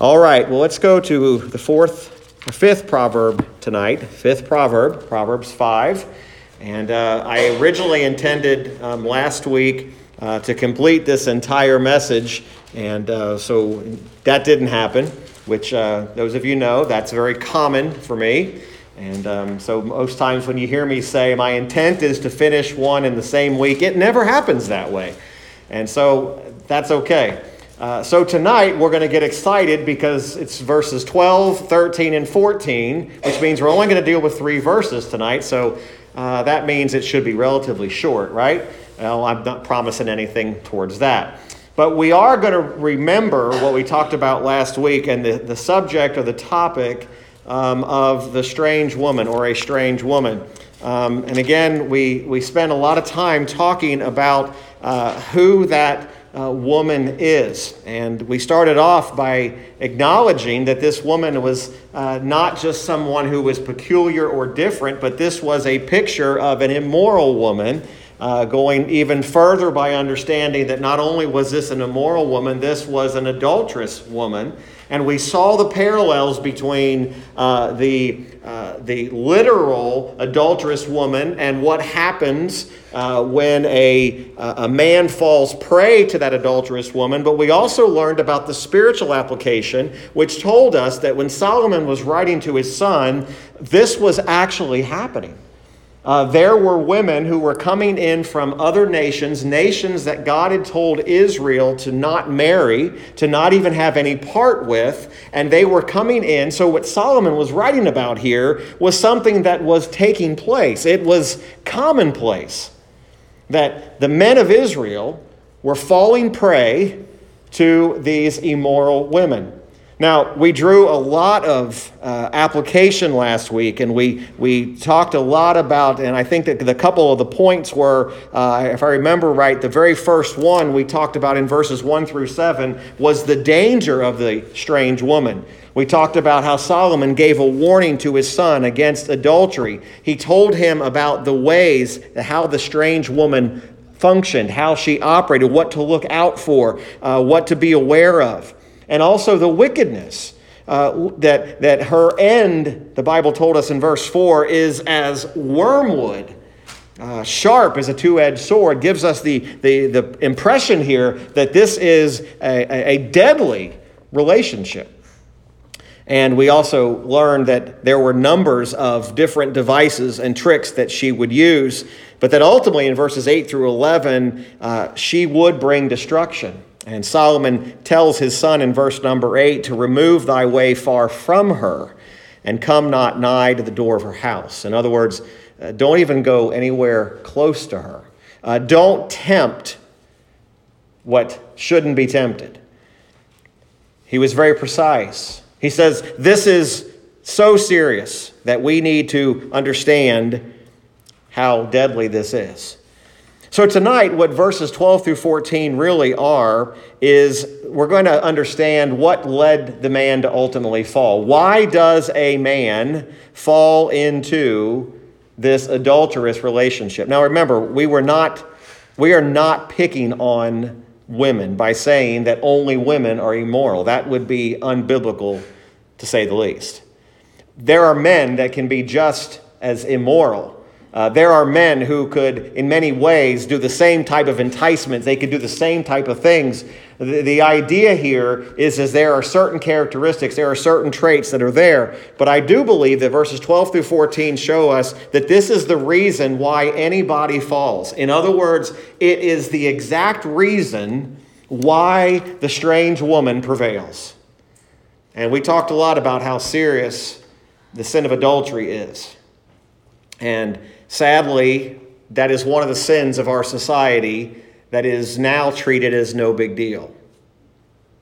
All right, well, let's go to the fourth, the fifth proverb tonight. Fifth proverb, Proverbs 5. And uh, I originally intended um, last week uh, to complete this entire message, and uh, so that didn't happen, which uh, those of you know, that's very common for me. And um, so most times when you hear me say my intent is to finish one in the same week, it never happens that way. And so that's okay. Uh, so tonight we're going to get excited because it's verses 12, 13, and 14, which means we're only going to deal with three verses tonight. So uh, that means it should be relatively short, right? Well, I'm not promising anything towards that. But we are going to remember what we talked about last week and the, the subject or the topic um, of the strange woman or a strange woman. Um, and again, we, we spent a lot of time talking about uh, who that uh, woman is. And we started off by acknowledging that this woman was uh, not just someone who was peculiar or different, but this was a picture of an immoral woman. Uh, going even further by understanding that not only was this an immoral woman, this was an adulterous woman. And we saw the parallels between uh, the, uh, the literal adulterous woman and what happens uh, when a, a man falls prey to that adulterous woman. But we also learned about the spiritual application, which told us that when Solomon was writing to his son, this was actually happening. Uh, there were women who were coming in from other nations, nations that God had told Israel to not marry, to not even have any part with, and they were coming in. So, what Solomon was writing about here was something that was taking place. It was commonplace that the men of Israel were falling prey to these immoral women. Now, we drew a lot of uh, application last week, and we, we talked a lot about, and I think that the couple of the points were, uh, if I remember right, the very first one we talked about in verses 1 through 7 was the danger of the strange woman. We talked about how Solomon gave a warning to his son against adultery. He told him about the ways, how the strange woman functioned, how she operated, what to look out for, uh, what to be aware of and also the wickedness. Uh, that, that her end, the Bible told us in verse 4, is as wormwood. Uh, sharp as a two edged sword gives us the, the, the impression here that this is a, a deadly relationship. And we also learned that there were numbers of different devices and tricks that she would use, but that ultimately in verses 8 through 11, uh, she would bring destruction. And Solomon tells his son in verse number 8 to remove thy way far from her and come not nigh to the door of her house. In other words, uh, don't even go anywhere close to her. Uh, don't tempt what shouldn't be tempted. He was very precise. He says, This is so serious that we need to understand how deadly this is. So, tonight, what verses 12 through 14 really are is we're going to understand what led the man to ultimately fall. Why does a man fall into this adulterous relationship? Now, remember, we were not, we are not picking on women by saying that only women are immoral. That would be unbiblical, to say the least. There are men that can be just as immoral uh, there are men who could, in many ways, do the same type of enticements. They could do the same type of things. The, the idea here is, is there are certain characteristics, there are certain traits that are there. But I do believe that verses 12 through 14 show us that this is the reason why anybody falls. In other words, it is the exact reason why the strange woman prevails. And we talked a lot about how serious the sin of adultery is. And Sadly, that is one of the sins of our society that is now treated as no big deal.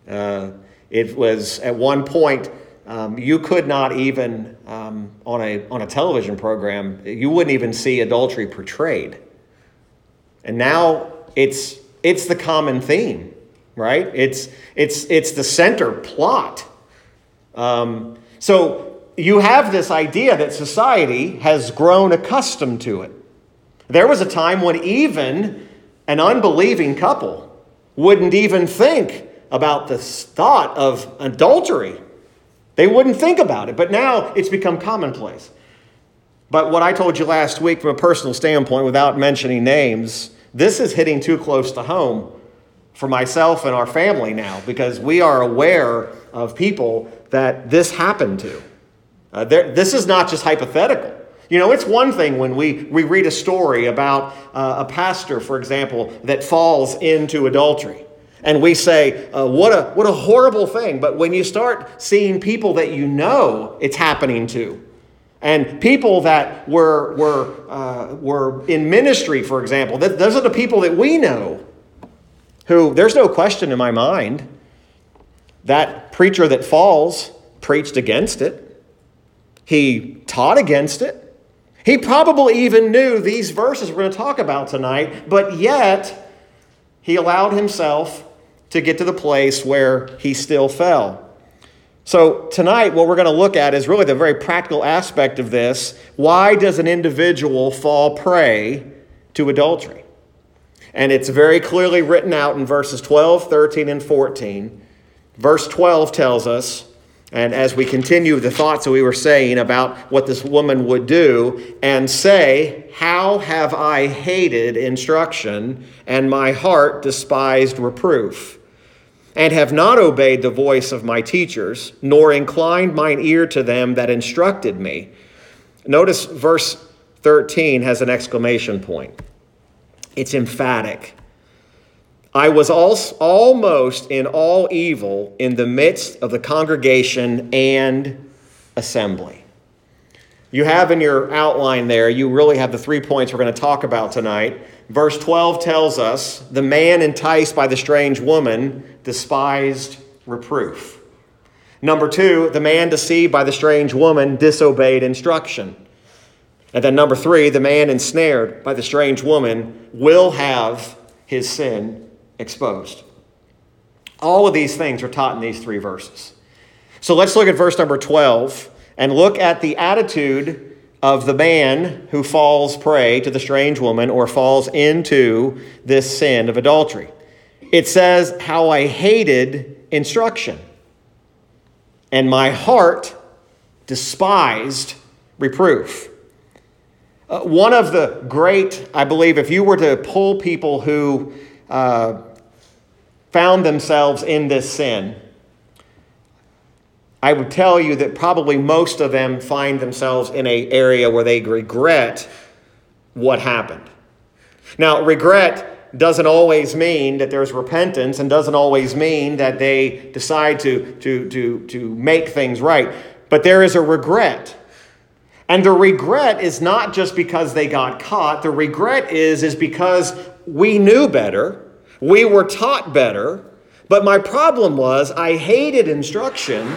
Uh, it was at one point, um, you could not even, um, on, a, on a television program, you wouldn't even see adultery portrayed. And now it's, it's the common theme, right? It's, it's, it's the center plot. Um, so you have this idea that society has grown accustomed to it. There was a time when even an unbelieving couple wouldn't even think about the thought of adultery. They wouldn't think about it, but now it's become commonplace. But what I told you last week from a personal standpoint, without mentioning names, this is hitting too close to home for myself and our family now because we are aware of people that this happened to. Uh, this is not just hypothetical. You know, it's one thing when we, we read a story about uh, a pastor, for example, that falls into adultery. And we say, uh, what, a, what a horrible thing. But when you start seeing people that you know it's happening to, and people that were, were, uh, were in ministry, for example, those are the people that we know who, there's no question in my mind, that preacher that falls preached against it. He taught against it. He probably even knew these verses we're going to talk about tonight, but yet he allowed himself to get to the place where he still fell. So, tonight, what we're going to look at is really the very practical aspect of this. Why does an individual fall prey to adultery? And it's very clearly written out in verses 12, 13, and 14. Verse 12 tells us and as we continue the thoughts that we were saying about what this woman would do, and say, How have I hated instruction, and my heart despised reproof, and have not obeyed the voice of my teachers, nor inclined mine ear to them that instructed me. Notice verse 13 has an exclamation point, it's emphatic. I was almost in all evil in the midst of the congregation and assembly. You have in your outline there, you really have the three points we're going to talk about tonight. Verse 12 tells us the man enticed by the strange woman despised reproof. Number two, the man deceived by the strange woman disobeyed instruction. And then number three, the man ensnared by the strange woman will have his sin exposed. All of these things are taught in these three verses. So let's look at verse number 12 and look at the attitude of the man who falls prey to the strange woman or falls into this sin of adultery. It says, How I hated instruction, and my heart despised reproof. Uh, one of the great, I believe, if you were to pull people who uh, found themselves in this sin, I would tell you that probably most of them find themselves in an area where they regret what happened. Now, regret doesn't always mean that there's repentance and doesn't always mean that they decide to, to, to, to make things right. But there is a regret. And the regret is not just because they got caught. The regret is, is because we knew better we were taught better, but my problem was I hated instruction,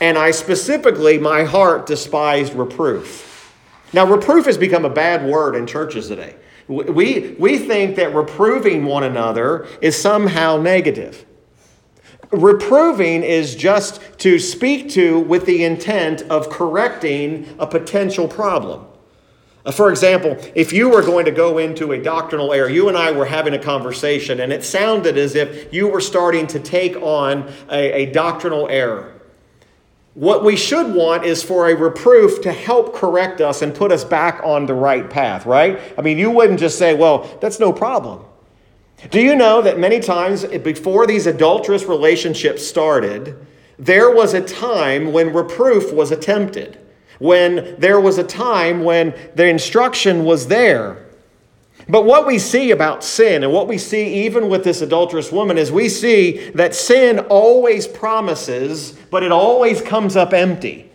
and I specifically, my heart despised reproof. Now, reproof has become a bad word in churches today. We, we think that reproving one another is somehow negative. Reproving is just to speak to with the intent of correcting a potential problem. Uh, for example, if you were going to go into a doctrinal error, you and I were having a conversation, and it sounded as if you were starting to take on a, a doctrinal error. What we should want is for a reproof to help correct us and put us back on the right path, right? I mean, you wouldn't just say, well, that's no problem. Do you know that many times before these adulterous relationships started, there was a time when reproof was attempted? When there was a time when the instruction was there. But what we see about sin, and what we see even with this adulterous woman, is we see that sin always promises, but it always comes up empty.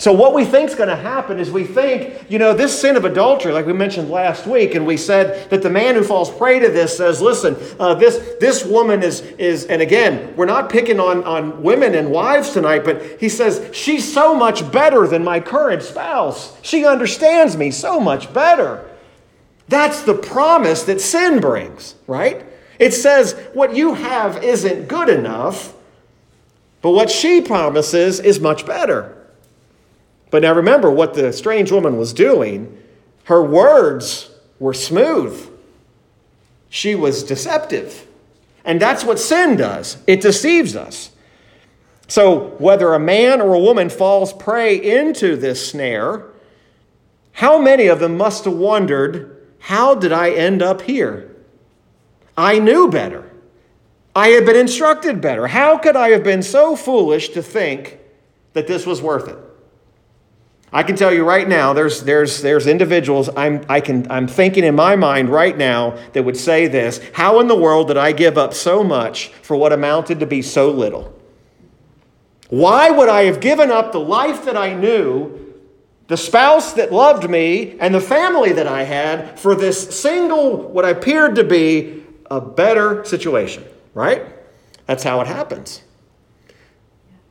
So, what we think is going to happen is we think, you know, this sin of adultery, like we mentioned last week, and we said that the man who falls prey to this says, listen, uh, this, this woman is, is, and again, we're not picking on, on women and wives tonight, but he says, she's so much better than my current spouse. She understands me so much better. That's the promise that sin brings, right? It says, what you have isn't good enough, but what she promises is much better. But now remember what the strange woman was doing. Her words were smooth, she was deceptive. And that's what sin does it deceives us. So, whether a man or a woman falls prey into this snare, how many of them must have wondered, How did I end up here? I knew better. I had been instructed better. How could I have been so foolish to think that this was worth it? I can tell you right now, there's, there's, there's individuals I'm, I can, I'm thinking in my mind right now that would say this How in the world did I give up so much for what amounted to be so little? Why would I have given up the life that I knew, the spouse that loved me, and the family that I had for this single, what appeared to be a better situation? Right? That's how it happens.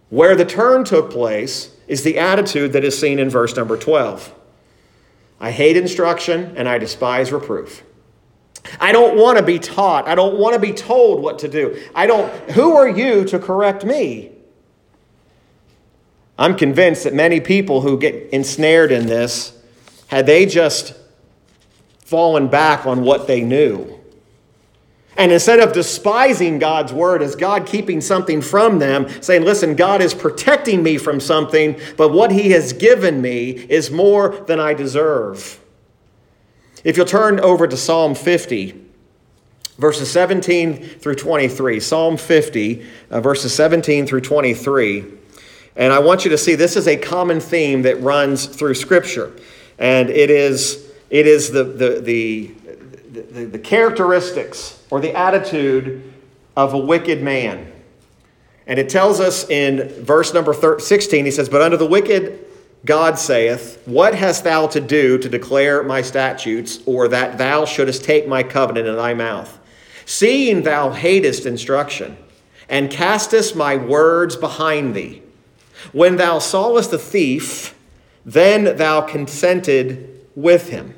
Where the turn took place is the attitude that is seen in verse number 12. I hate instruction and I despise reproof. I don't want to be taught. I don't want to be told what to do. I don't who are you to correct me? I'm convinced that many people who get ensnared in this had they just fallen back on what they knew and instead of despising God's word as God keeping something from them, saying, Listen, God is protecting me from something, but what He has given me is more than I deserve. If you'll turn over to Psalm 50, verses 17 through 23, Psalm 50, uh, verses 17 through 23. And I want you to see this is a common theme that runs through Scripture. And it is, it is the, the, the, the, the characteristics or the attitude of a wicked man. And it tells us in verse number 16, he says, But unto the wicked God saith, What hast thou to do to declare my statutes, or that thou shouldest take my covenant in thy mouth? Seeing thou hatest instruction, and castest my words behind thee. When thou sawest the thief, then thou consented with him,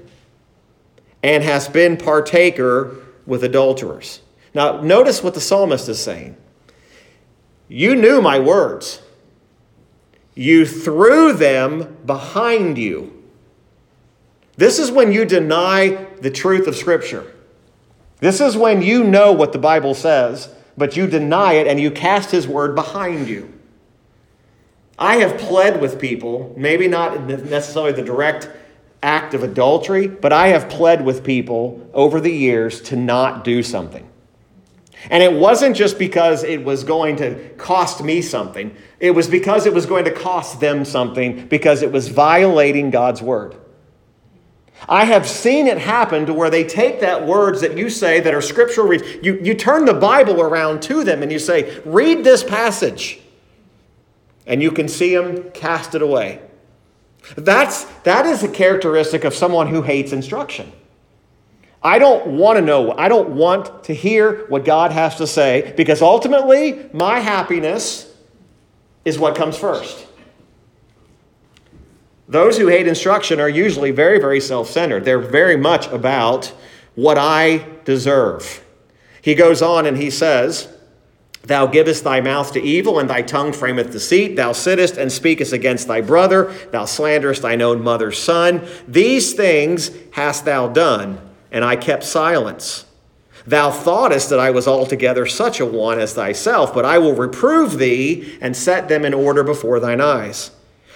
and hast been partaker with adulterers. Now, notice what the psalmist is saying. You knew my words, you threw them behind you. This is when you deny the truth of Scripture. This is when you know what the Bible says, but you deny it and you cast His word behind you. I have pled with people, maybe not necessarily the direct act of adultery, but I have pled with people over the years to not do something. And it wasn't just because it was going to cost me something, it was because it was going to cost them something because it was violating God's word. I have seen it happen to where they take that words that you say that are scriptural, reads, you, you turn the Bible around to them and you say, read this passage. And you can see them cast it away. That's, that is a characteristic of someone who hates instruction. I don't want to know, I don't want to hear what God has to say because ultimately my happiness is what comes first. Those who hate instruction are usually very, very self centered. They're very much about what I deserve. He goes on and he says, Thou givest thy mouth to evil, and thy tongue frameth deceit. Thou sittest and speakest against thy brother. Thou slanderest thine own mother's son. These things hast thou done, and I kept silence. Thou thoughtest that I was altogether such a one as thyself, but I will reprove thee and set them in order before thine eyes.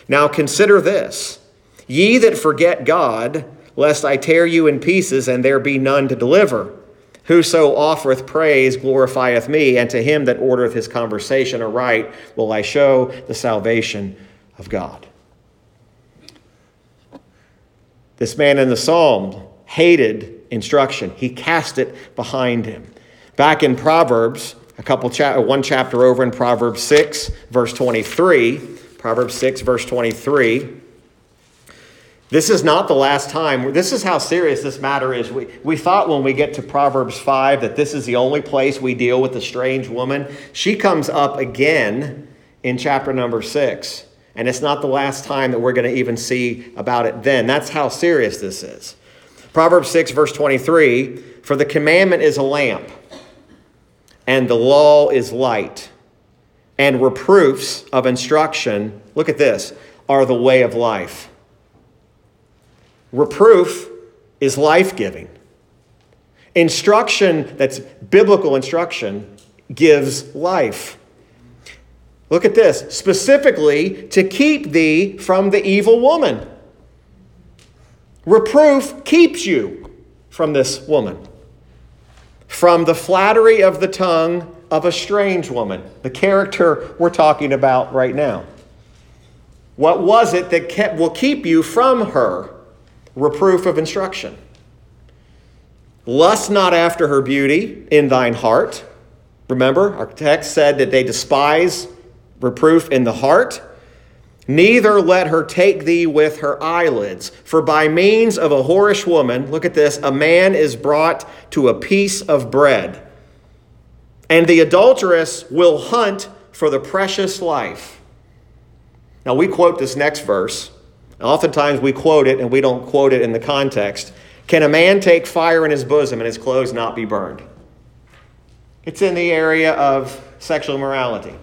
Now consider this Ye that forget God, lest I tear you in pieces, and there be none to deliver. Whoso offereth praise glorifieth me, and to him that ordereth his conversation aright will I show the salvation of God. This man in the psalm hated instruction. He cast it behind him. Back in Proverbs, a couple cha- one chapter over in Proverbs 6 verse 23, Proverbs 6 verse 23, this is not the last time. This is how serious this matter is. We, we thought when we get to Proverbs 5 that this is the only place we deal with the strange woman. She comes up again in chapter number 6. And it's not the last time that we're going to even see about it then. That's how serious this is. Proverbs 6, verse 23 For the commandment is a lamp, and the law is light, and reproofs of instruction, look at this, are the way of life. Reproof is life giving. Instruction that's biblical instruction gives life. Look at this specifically to keep thee from the evil woman. Reproof keeps you from this woman, from the flattery of the tongue of a strange woman, the character we're talking about right now. What was it that kept, will keep you from her? Reproof of instruction. Lust not after her beauty in thine heart. Remember, our text said that they despise reproof in the heart. Neither let her take thee with her eyelids. For by means of a whorish woman, look at this, a man is brought to a piece of bread. And the adulteress will hunt for the precious life. Now, we quote this next verse. Oftentimes we quote it and we don't quote it in the context. Can a man take fire in his bosom and his clothes not be burned? It's in the area of sexual morality.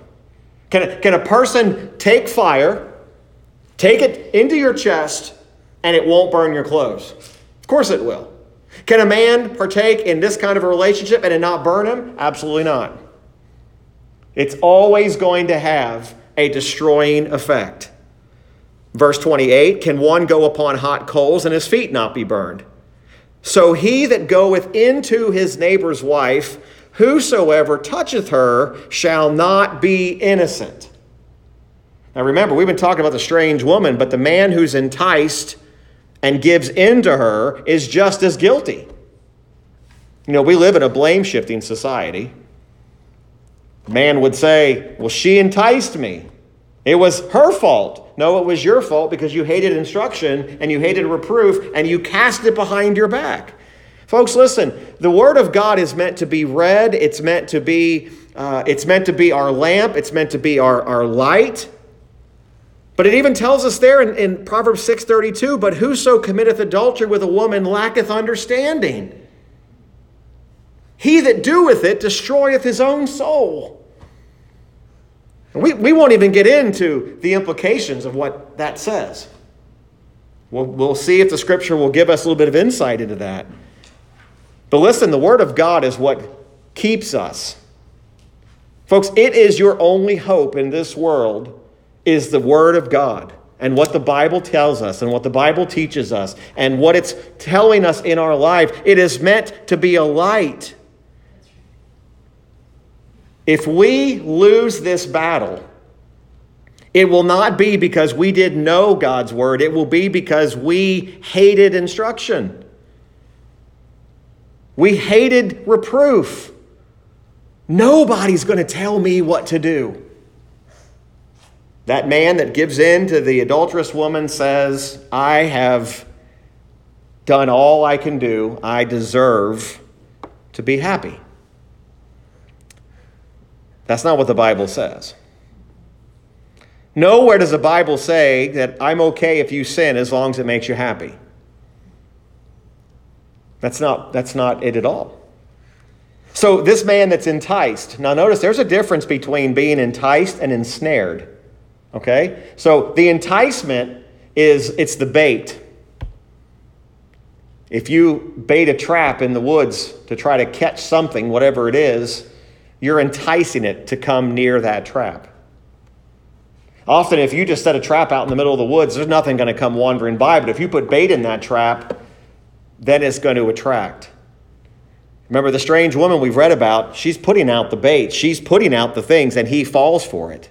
Can a, can a person take fire, take it into your chest, and it won't burn your clothes? Of course it will. Can a man partake in this kind of a relationship and it not burn him? Absolutely not. It's always going to have a destroying effect. Verse 28 Can one go upon hot coals and his feet not be burned? So he that goeth into his neighbor's wife, whosoever toucheth her, shall not be innocent. Now remember, we've been talking about the strange woman, but the man who's enticed and gives in to her is just as guilty. You know, we live in a blame shifting society. Man would say, Well, she enticed me. It was her fault. No, it was your fault because you hated instruction and you hated reproof and you cast it behind your back. Folks, listen, the Word of God is meant to be read, it's meant to be, uh, it's meant to be our lamp, it's meant to be our, our light. But it even tells us there in, in Proverbs 6:32, but whoso committeth adultery with a woman lacketh understanding. He that doeth it destroyeth his own soul. And we, we won't even get into the implications of what that says. We'll, we'll see if the scripture will give us a little bit of insight into that. But listen, the Word of God is what keeps us. Folks, it is your only hope in this world is the Word of God and what the Bible tells us and what the Bible teaches us and what it's telling us in our life. It is meant to be a light if we lose this battle, it will not be because we didn't know God's word, it will be because we hated instruction. We hated reproof. Nobody's going to tell me what to do. That man that gives in to the adulterous woman says, I have done all I can do. I deserve to be happy. That's not what the Bible says. Nowhere does the Bible say that I'm okay if you sin as long as it makes you happy. That's not, that's not it at all. So, this man that's enticed, now notice there's a difference between being enticed and ensnared. Okay? So, the enticement is it's the bait. If you bait a trap in the woods to try to catch something, whatever it is, you're enticing it to come near that trap. Often, if you just set a trap out in the middle of the woods, there's nothing going to come wandering by. But if you put bait in that trap, then it's going to attract. Remember the strange woman we've read about? She's putting out the bait, she's putting out the things, and he falls for it.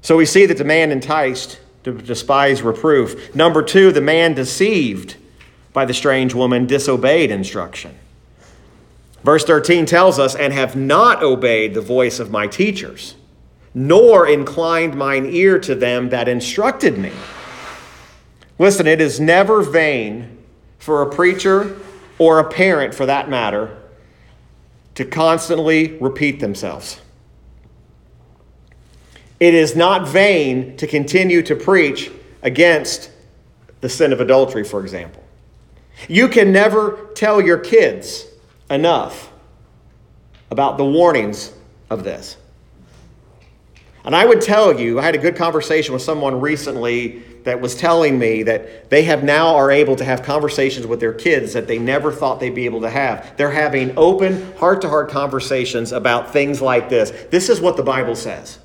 So we see that the man enticed to despise reproof. Number two, the man deceived by the strange woman disobeyed instruction. Verse 13 tells us, and have not obeyed the voice of my teachers, nor inclined mine ear to them that instructed me. Listen, it is never vain for a preacher or a parent, for that matter, to constantly repeat themselves. It is not vain to continue to preach against the sin of adultery, for example. You can never tell your kids enough about the warnings of this. And I would tell you, I had a good conversation with someone recently that was telling me that they have now are able to have conversations with their kids that they never thought they'd be able to have. They're having open, heart to heart conversations about things like this. This is what the Bible says.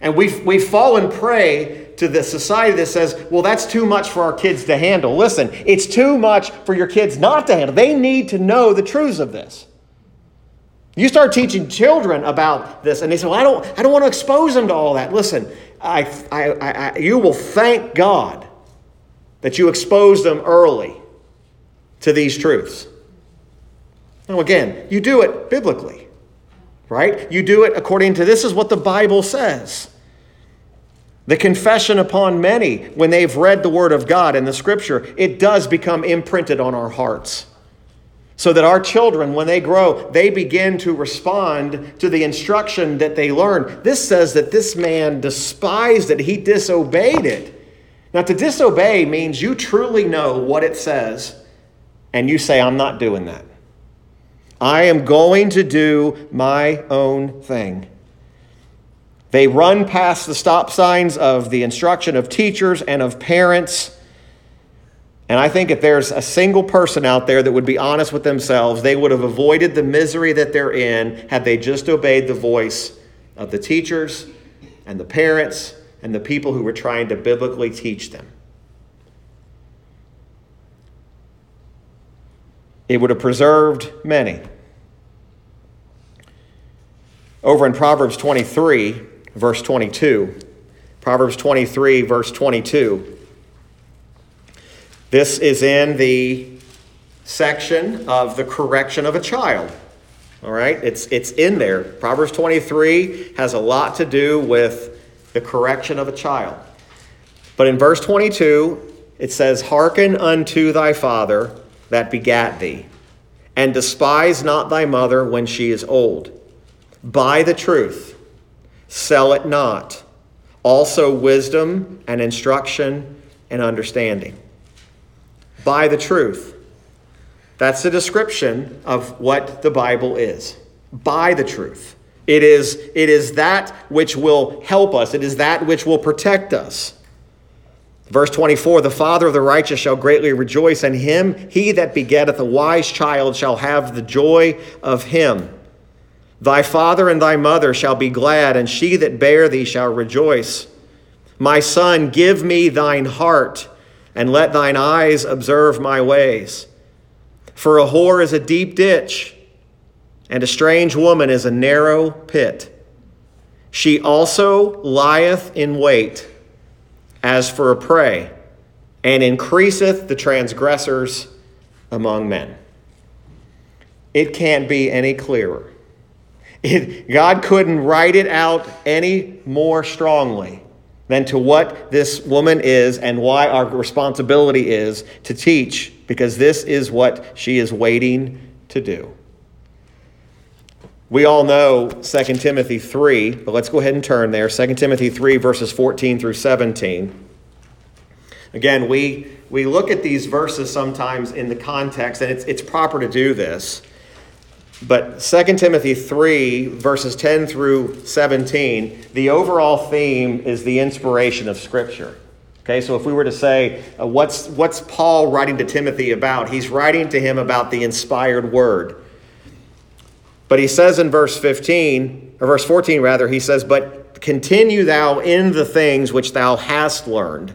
And we've, we've fallen prey to the society that says, well, that's too much for our kids to handle. Listen, it's too much for your kids not to handle. They need to know the truths of this. You start teaching children about this, and they say, Well, I don't, I don't want to expose them to all that. Listen, I, I, I, you will thank God that you exposed them early to these truths. Now, again, you do it biblically, right? You do it according to this is what the Bible says. The confession upon many, when they've read the Word of God and the Scripture, it does become imprinted on our hearts so that our children, when they grow, they begin to respond to the instruction that they learn. This says that this man despised it, he disobeyed it. Now, to disobey means you truly know what it says, and you say, I'm not doing that. I am going to do my own thing. They run past the stop signs of the instruction of teachers and of parents and I think if there's a single person out there that would be honest with themselves, they would have avoided the misery that they're in had they just obeyed the voice of the teachers and the parents and the people who were trying to biblically teach them. It would have preserved many. Over in Proverbs 23, verse 22, Proverbs 23, verse 22. This is in the section of the correction of a child. All right? It's, it's in there. Proverbs 23 has a lot to do with the correction of a child. But in verse 22, it says, Hearken unto thy father that begat thee, and despise not thy mother when she is old. Buy the truth, sell it not. Also, wisdom and instruction and understanding buy the truth. That's the description of what the Bible is. Buy the truth. It is, it is that which will help us, it is that which will protect us. Verse 24 The father of the righteous shall greatly rejoice, and him, he that begetteth a wise child, shall have the joy of him. Thy father and thy mother shall be glad, and she that bare thee shall rejoice. My son, give me thine heart and let thine eyes observe my ways. For a whore is a deep ditch, and a strange woman is a narrow pit. She also lieth in wait as for a prey, and increaseth the transgressors among men. It can't be any clearer. It, God couldn't write it out any more strongly than to what this woman is and why our responsibility is to teach, because this is what she is waiting to do. We all know 2 Timothy 3, but let's go ahead and turn there. 2 Timothy 3, verses 14 through 17. Again, we, we look at these verses sometimes in the context, and it's, it's proper to do this. But 2 Timothy 3, verses 10 through 17, the overall theme is the inspiration of Scripture. Okay, so if we were to say, uh, what's, what's Paul writing to Timothy about? He's writing to him about the inspired word. But he says in verse 15, or verse 14 rather, he says, But continue thou in the things which thou hast learned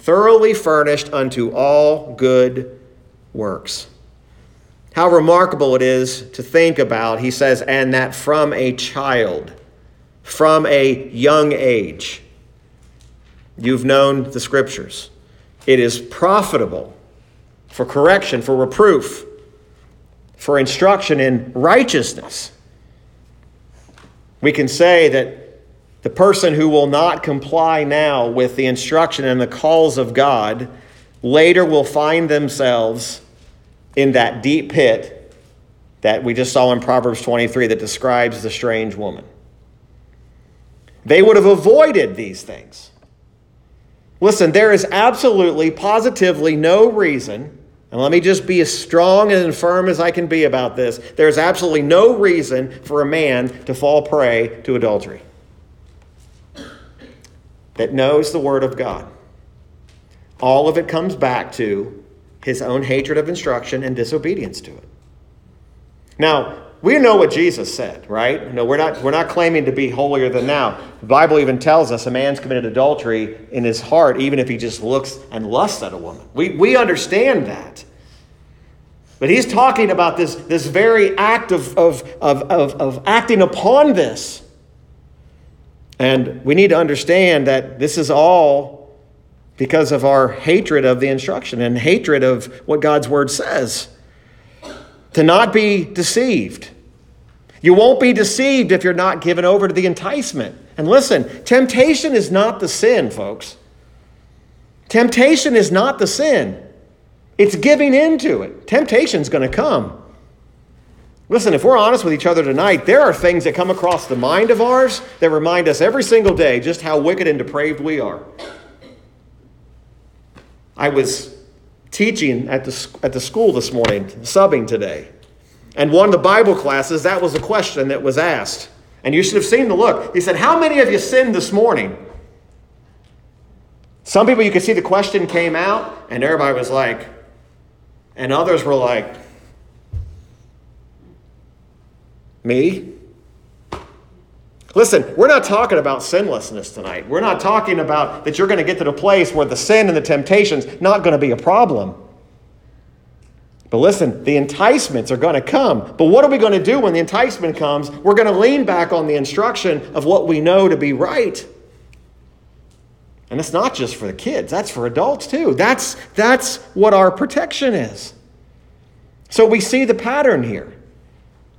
thoroughly furnished unto all good works. How remarkable it is to think about, he says, and that from a child, from a young age, you've known the scriptures. It is profitable for correction, for reproof, for instruction in righteousness. We can say that The person who will not comply now with the instruction and the calls of God later will find themselves in that deep pit that we just saw in Proverbs 23 that describes the strange woman. They would have avoided these things. Listen, there is absolutely, positively no reason, and let me just be as strong and firm as I can be about this. There's absolutely no reason for a man to fall prey to adultery that knows the Word of God. All of it comes back to his own hatred of instruction and disobedience to it. Now, we know what Jesus said, right? No, we're not, we're not claiming to be holier than now. The Bible even tells us a man's committed adultery in his heart, even if he just looks and lusts at a woman. We, we understand that. But he's talking about this, this very act of, of, of, of, of acting upon this. And we need to understand that this is all because of our hatred of the instruction and hatred of what God's word says to not be deceived. You won't be deceived if you're not given over to the enticement. And listen, temptation is not the sin, folks. Temptation is not the sin. It's giving into it. Temptation's going to come. Listen, if we're honest with each other tonight, there are things that come across the mind of ours that remind us every single day just how wicked and depraved we are. I was teaching at the, at the school this morning, subbing today. And one of the Bible classes, that was a question that was asked. And you should have seen the look. He said, How many of you sinned this morning? Some people, you could see the question came out, and everybody was like, and others were like, Me? Listen, we're not talking about sinlessness tonight. We're not talking about that you're going to get to the place where the sin and the temptation's not going to be a problem. But listen, the enticements are going to come. But what are we going to do when the enticement comes? We're going to lean back on the instruction of what we know to be right. And it's not just for the kids, that's for adults too. That's, that's what our protection is. So we see the pattern here.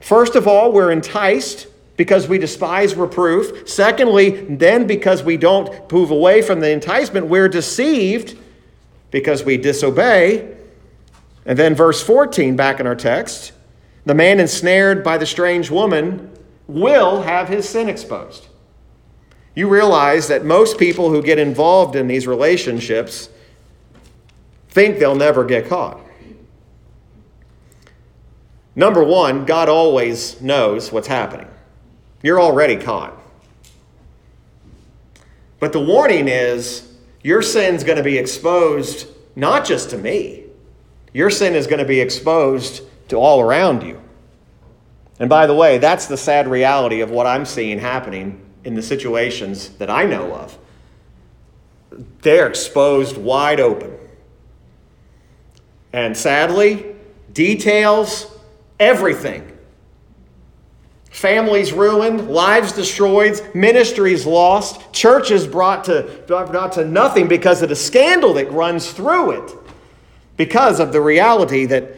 First of all, we're enticed because we despise reproof. Secondly, then because we don't move away from the enticement, we're deceived because we disobey. And then, verse 14, back in our text, the man ensnared by the strange woman will have his sin exposed. You realize that most people who get involved in these relationships think they'll never get caught. Number one, God always knows what's happening. You're already caught. But the warning is your sin's going to be exposed not just to me, your sin is going to be exposed to all around you. And by the way, that's the sad reality of what I'm seeing happening in the situations that I know of. They're exposed wide open. And sadly, details everything. Families ruined, lives destroyed, ministries lost, churches brought to, brought to nothing because of the scandal that runs through it, because of the reality that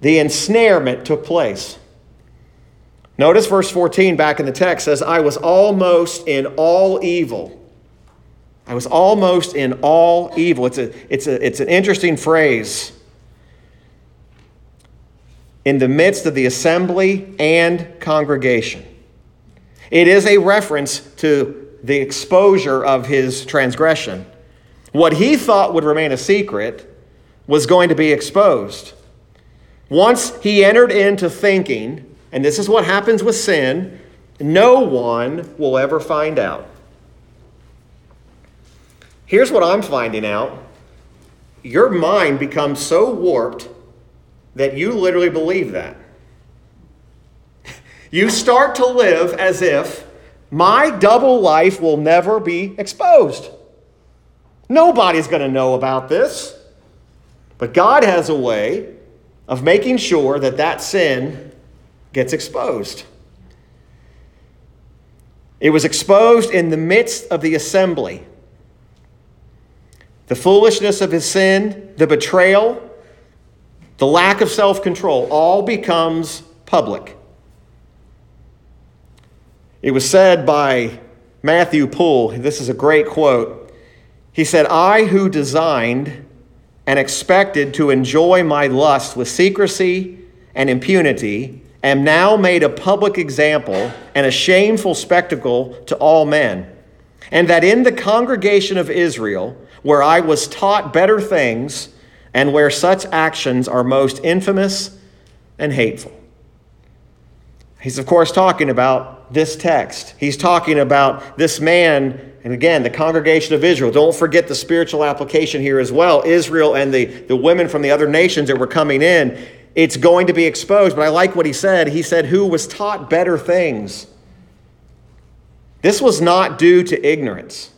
the ensnarement took place. Notice verse 14 back in the text says, I was almost in all evil. I was almost in all evil. It's, a, it's, a, it's an interesting phrase in the midst of the assembly and congregation. It is a reference to the exposure of his transgression. What he thought would remain a secret was going to be exposed. Once he entered into thinking, and this is what happens with sin, no one will ever find out. Here's what I'm finding out your mind becomes so warped that you literally believe that. You start to live as if my double life will never be exposed. Nobody's going to know about this. But God has a way of making sure that that sin gets exposed. It was exposed in the midst of the assembly. The foolishness of his sin, the betrayal, the lack of self control, all becomes public. It was said by Matthew Poole, this is a great quote. He said, I who designed and expected to enjoy my lust with secrecy and impunity am now made a public example and a shameful spectacle to all men. And that in the congregation of Israel, where I was taught better things, and where such actions are most infamous and hateful. He's, of course, talking about this text. He's talking about this man, and again, the congregation of Israel. Don't forget the spiritual application here as well. Israel and the, the women from the other nations that were coming in it's going to be exposed. But I like what he said. He said, Who was taught better things? This was not due to ignorance.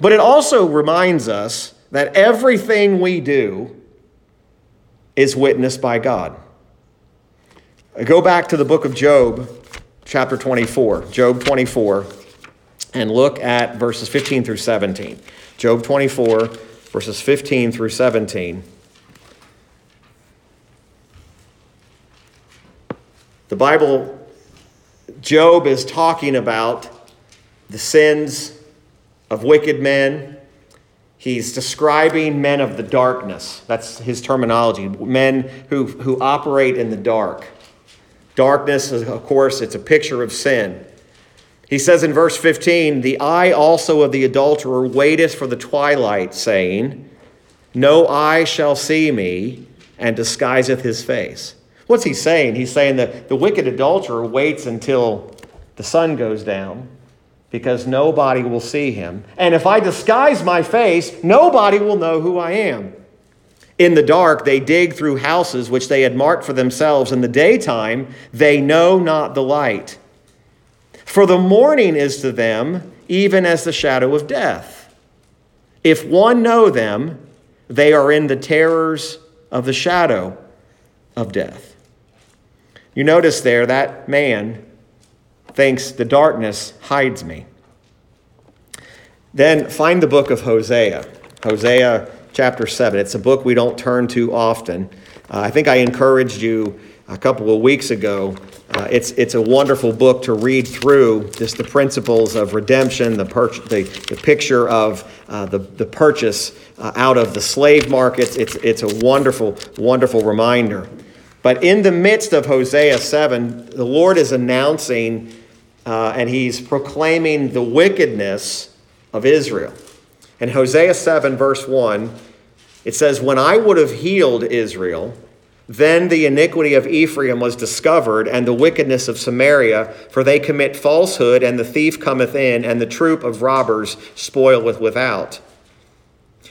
But it also reminds us that everything we do is witnessed by God. Go back to the book of Job, chapter 24, Job 24, and look at verses 15 through 17. Job 24, verses 15 through 17. The Bible, Job is talking about the sins of wicked men. He's describing men of the darkness. That's his terminology. Men who, who operate in the dark. Darkness, of course, it's a picture of sin. He says in verse 15, The eye also of the adulterer waiteth for the twilight, saying, No eye shall see me, and disguiseth his face. What's he saying? He's saying that the wicked adulterer waits until the sun goes down because nobody will see him. And if I disguise my face, nobody will know who I am. In the dark, they dig through houses which they had marked for themselves. In the daytime, they know not the light. For the morning is to them even as the shadow of death. If one know them, they are in the terrors of the shadow of death. You notice there that man thinks the darkness hides me. Then find the book of Hosea, Hosea chapter 7. It's a book we don't turn to often. Uh, I think I encouraged you a couple of weeks ago. Uh, it's, it's a wonderful book to read through, just the principles of redemption, the, the, the picture of uh, the, the purchase uh, out of the slave markets. It's, it's a wonderful, wonderful reminder. But in the midst of Hosea 7, the Lord is announcing uh, and he's proclaiming the wickedness of Israel. In Hosea 7, verse 1, it says, When I would have healed Israel, then the iniquity of Ephraim was discovered, and the wickedness of Samaria, for they commit falsehood, and the thief cometh in, and the troop of robbers spoileth without.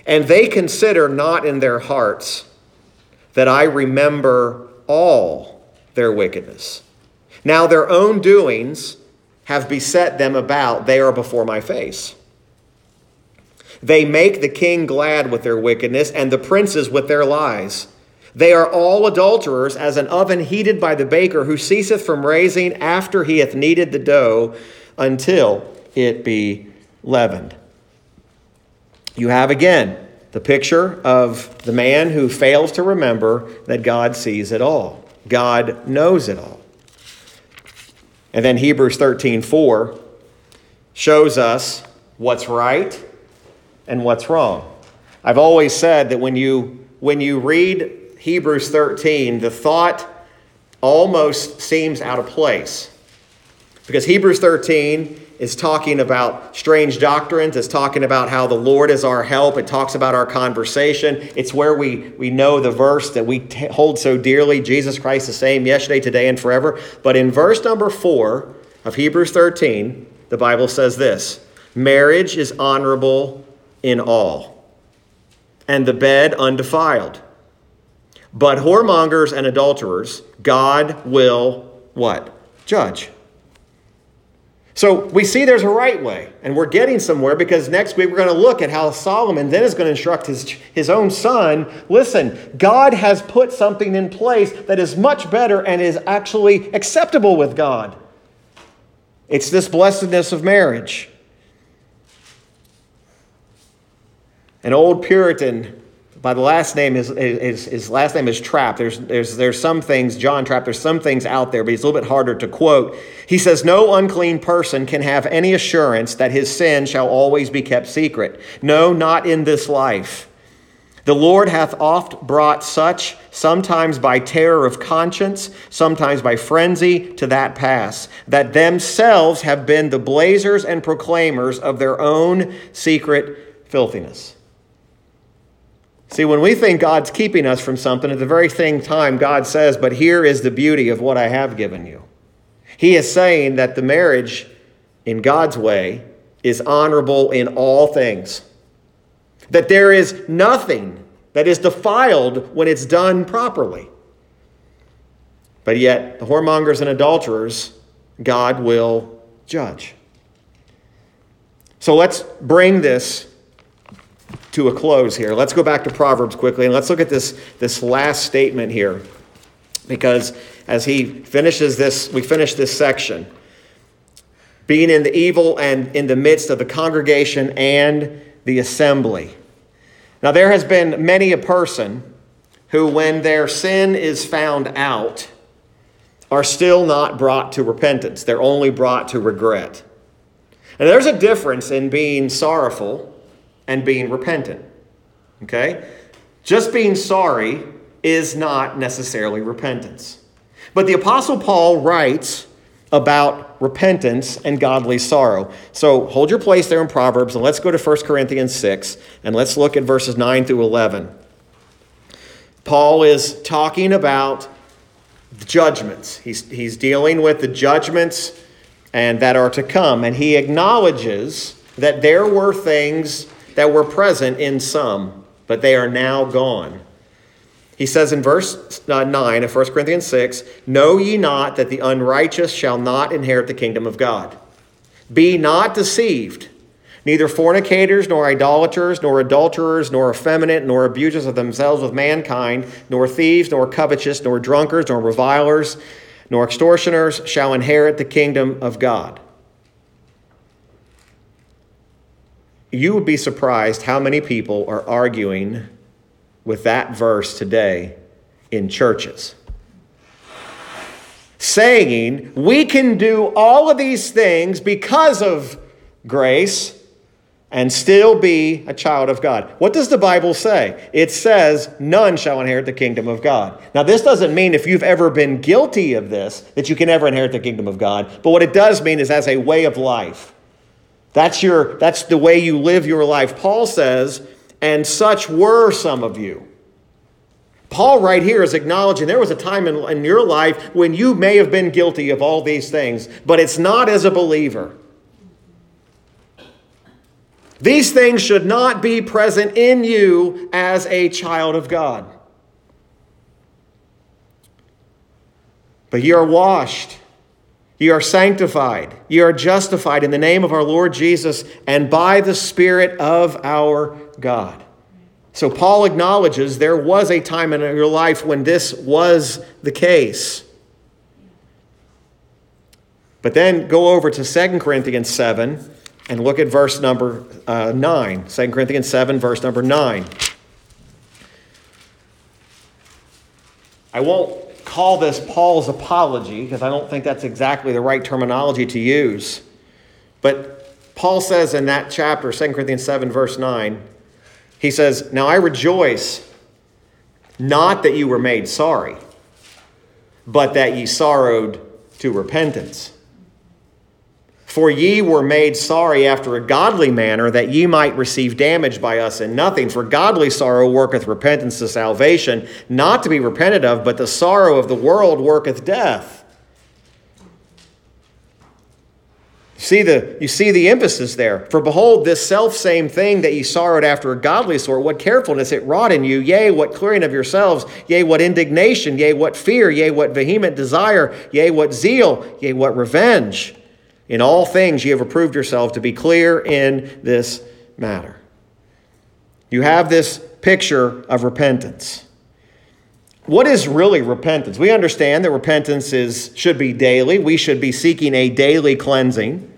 And they consider not in their hearts that I remember all their wickedness. Now their own doings have beset them about, they are before my face. They make the king glad with their wickedness, and the princes with their lies. They are all adulterers, as an oven heated by the baker, who ceaseth from raising after he hath kneaded the dough until it be leavened. You have again the picture of the man who fails to remember that God sees it all, God knows it all. And then Hebrews 13 4 shows us what's right and what's wrong. I've always said that when you, when you read Hebrews 13, the thought almost seems out of place. Because Hebrews 13 is talking about strange doctrines. It's talking about how the Lord is our help. It talks about our conversation. It's where we, we know the verse that we t- hold so dearly Jesus Christ the same yesterday, today, and forever. But in verse number four of Hebrews 13, the Bible says this Marriage is honorable in all, and the bed undefiled. But whoremongers and adulterers, God will what? Judge. So we see there's a right way, and we're getting somewhere because next week we're going to look at how Solomon then is going to instruct his, his own son listen, God has put something in place that is much better and is actually acceptable with God. It's this blessedness of marriage. An old Puritan by the last name, his, his, his last name is Trapp. There's, there's, there's some things, John Trapp, there's some things out there, but he's a little bit harder to quote. He says, No unclean person can have any assurance that his sin shall always be kept secret. No, not in this life. The Lord hath oft brought such, sometimes by terror of conscience, sometimes by frenzy, to that pass, that themselves have been the blazers and proclaimers of their own secret filthiness. See, when we think God's keeping us from something, at the very same time, God says, But here is the beauty of what I have given you. He is saying that the marriage, in God's way, is honorable in all things. That there is nothing that is defiled when it's done properly. But yet, the whoremongers and adulterers, God will judge. So let's bring this to a close here. Let's go back to Proverbs quickly and let's look at this, this last statement here. Because as he finishes this, we finish this section. Being in the evil and in the midst of the congregation and the assembly. Now, there has been many a person who, when their sin is found out, are still not brought to repentance. They're only brought to regret. And there's a difference in being sorrowful and being repentant. Okay? Just being sorry is not necessarily repentance. But the Apostle Paul writes about repentance and godly sorrow. So hold your place there in Proverbs and let's go to 1 Corinthians 6 and let's look at verses 9 through 11. Paul is talking about judgments. He's, he's dealing with the judgments and that are to come. And he acknowledges that there were things that were present in some, but they are now gone. He says in verse uh, 9 of 1 Corinthians 6 Know ye not that the unrighteous shall not inherit the kingdom of God? Be not deceived. Neither fornicators, nor idolaters, nor adulterers, nor effeminate, nor abusers of themselves with mankind, nor thieves, nor covetous, nor drunkards, nor revilers, nor extortioners shall inherit the kingdom of God. You would be surprised how many people are arguing with that verse today in churches. Saying we can do all of these things because of grace and still be a child of God. What does the Bible say? It says, None shall inherit the kingdom of God. Now, this doesn't mean if you've ever been guilty of this that you can ever inherit the kingdom of God, but what it does mean is as a way of life. That's, your, that's the way you live your life. Paul says, and such were some of you. Paul, right here, is acknowledging there was a time in, in your life when you may have been guilty of all these things, but it's not as a believer. These things should not be present in you as a child of God. But you are washed Ye are sanctified. Ye are justified in the name of our Lord Jesus and by the Spirit of our God. So Paul acknowledges there was a time in your life when this was the case. But then go over to 2 Corinthians 7 and look at verse number uh, 9. 2 Corinthians 7, verse number 9. I won't call this Paul's apology because I don't think that's exactly the right terminology to use. But Paul says in that chapter, 2 Corinthians 7, verse 9, he says, Now I rejoice not that you were made sorry, but that ye sorrowed to repentance. For ye were made sorry after a godly manner, that ye might receive damage by us in nothing. For godly sorrow worketh repentance to salvation, not to be repented of, but the sorrow of the world worketh death. See the, you see the emphasis there. For behold, this self same thing that ye sorrowed after a godly sort, what carefulness it wrought in you, yea, what clearing of yourselves, yea, what indignation, yea, what fear, yea, what vehement desire, yea, what zeal, yea, what revenge. In all things you have approved yourself to be clear in this matter. You have this picture of repentance. What is really repentance? We understand that repentance is, should be daily. We should be seeking a daily cleansing.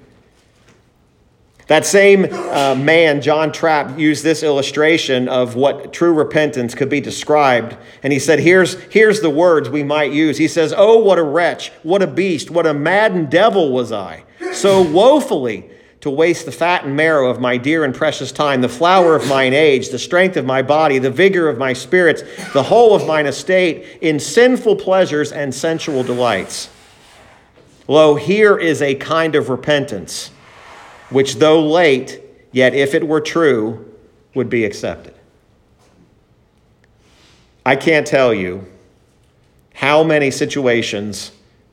That same uh, man, John Trapp, used this illustration of what true repentance could be described. And he said, here's, here's the words we might use. He says, Oh, what a wretch, what a beast, what a maddened devil was I, so woefully to waste the fat and marrow of my dear and precious time, the flower of mine age, the strength of my body, the vigor of my spirits, the whole of mine estate, in sinful pleasures and sensual delights. Lo, here is a kind of repentance which, though late, yet if it were true, would be accepted. I can't tell you how many situations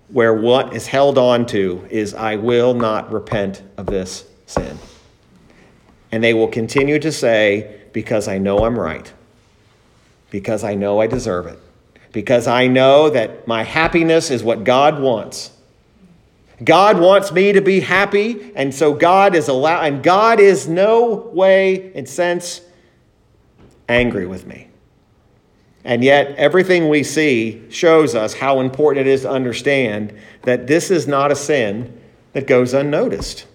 where what is held on to is, I will not repent of this sin. And they will continue to say, because I know I'm right, because I know I deserve it, because I know that my happiness is what God wants God wants me to be happy, and so God is allowed, and God is no way in sense angry with me. And yet everything we see shows us how important it is to understand that this is not a sin that goes unnoticed.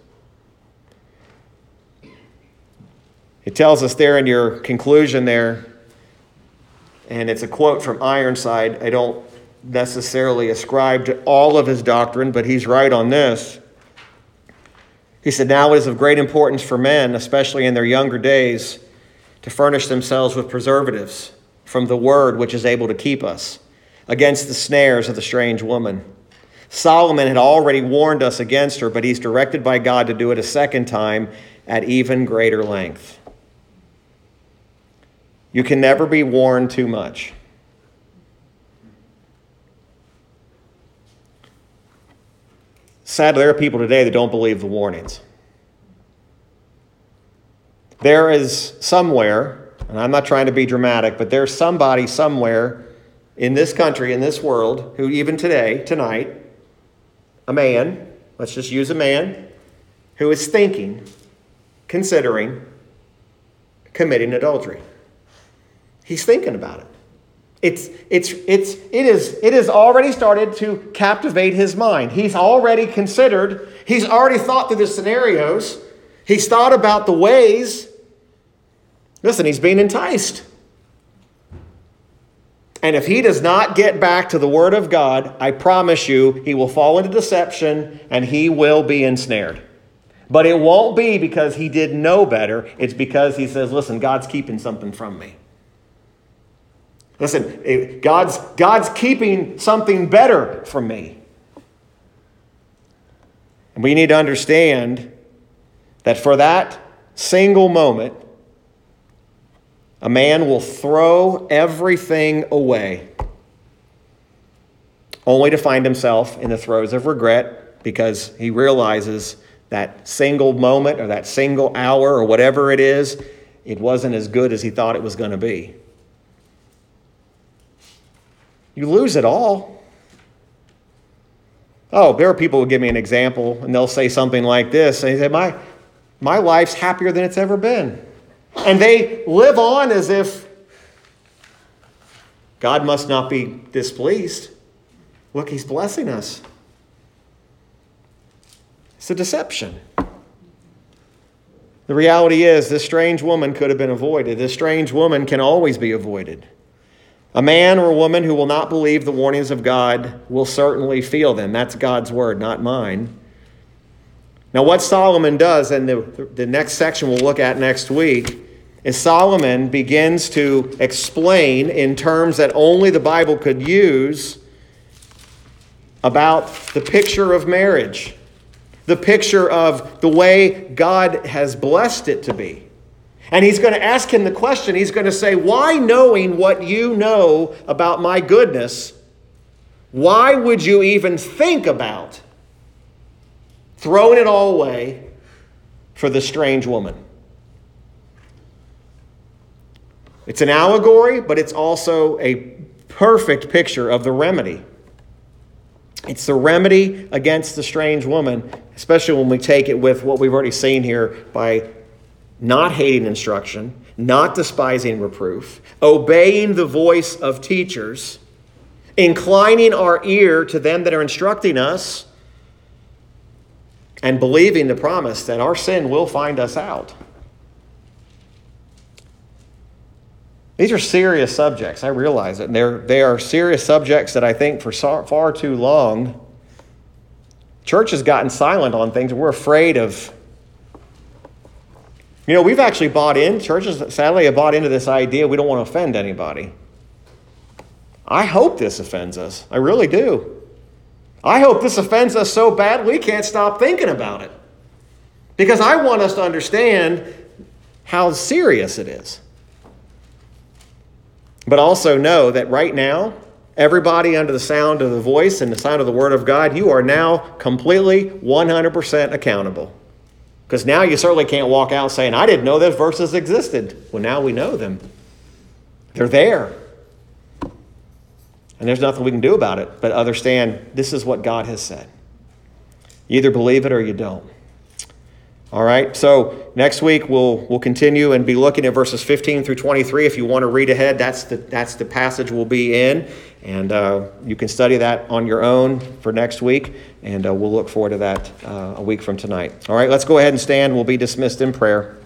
It tells us there in your conclusion there, and it's a quote from Ironside. I don't necessarily ascribe to all of his doctrine, but he's right on this. He said, Now it is of great importance for men, especially in their younger days, to furnish themselves with preservatives from the word which is able to keep us against the snares of the strange woman. Solomon had already warned us against her, but he's directed by God to do it a second time at even greater length. You can never be warned too much. Sadly, there are people today that don't believe the warnings. There is somewhere, and I'm not trying to be dramatic, but there's somebody somewhere in this country, in this world, who even today, tonight, a man, let's just use a man, who is thinking, considering committing adultery. He's thinking about it. It's, it's, it's, it, is, it has already started to captivate his mind. He's already considered, he's already thought through the scenarios, he's thought about the ways. Listen, he's being enticed. And if he does not get back to the Word of God, I promise you, he will fall into deception and he will be ensnared. But it won't be because he did know better. It's because he says, listen, God's keeping something from me. Listen, God's, God's keeping something better from me. And we need to understand that for that single moment, a man will throw everything away, only to find himself in the throes of regret because he realizes that single moment or that single hour or whatever it is, it wasn't as good as he thought it was going to be you lose it all. Oh, there are people who give me an example and they'll say something like this. And they say, my, my life's happier than it's ever been. And they live on as if God must not be displeased. Look, He's blessing us. It's a deception. The reality is, this strange woman could have been avoided. This strange woman can always be avoided. A man or a woman who will not believe the warnings of God will certainly feel them. That's God's word, not mine. Now, what Solomon does, and the, the next section we'll look at next week, is Solomon begins to explain in terms that only the Bible could use about the picture of marriage, the picture of the way God has blessed it to be. And he's going to ask him the question. He's going to say, Why, knowing what you know about my goodness, why would you even think about throwing it all away for the strange woman? It's an allegory, but it's also a perfect picture of the remedy. It's the remedy against the strange woman, especially when we take it with what we've already seen here by not hating instruction, not despising reproof, obeying the voice of teachers, inclining our ear to them that are instructing us, and believing the promise that our sin will find us out. These are serious subjects. I realize it. And They're, they are serious subjects that I think for far too long, church has gotten silent on things. We're afraid of. You know, we've actually bought in, churches sadly have bought into this idea we don't want to offend anybody. I hope this offends us. I really do. I hope this offends us so bad we can't stop thinking about it. Because I want us to understand how serious it is. But also know that right now, everybody under the sound of the voice and the sound of the Word of God, you are now completely 100% accountable. Because now you certainly can't walk out saying, I didn't know those verses existed. Well, now we know them. They're there. And there's nothing we can do about it but understand this is what God has said. You either believe it or you don't. All right, so next week we'll, we'll continue and be looking at verses 15 through 23. If you want to read ahead, that's the, that's the passage we'll be in. And uh, you can study that on your own for next week. And uh, we'll look forward to that uh, a week from tonight. All right, let's go ahead and stand. We'll be dismissed in prayer.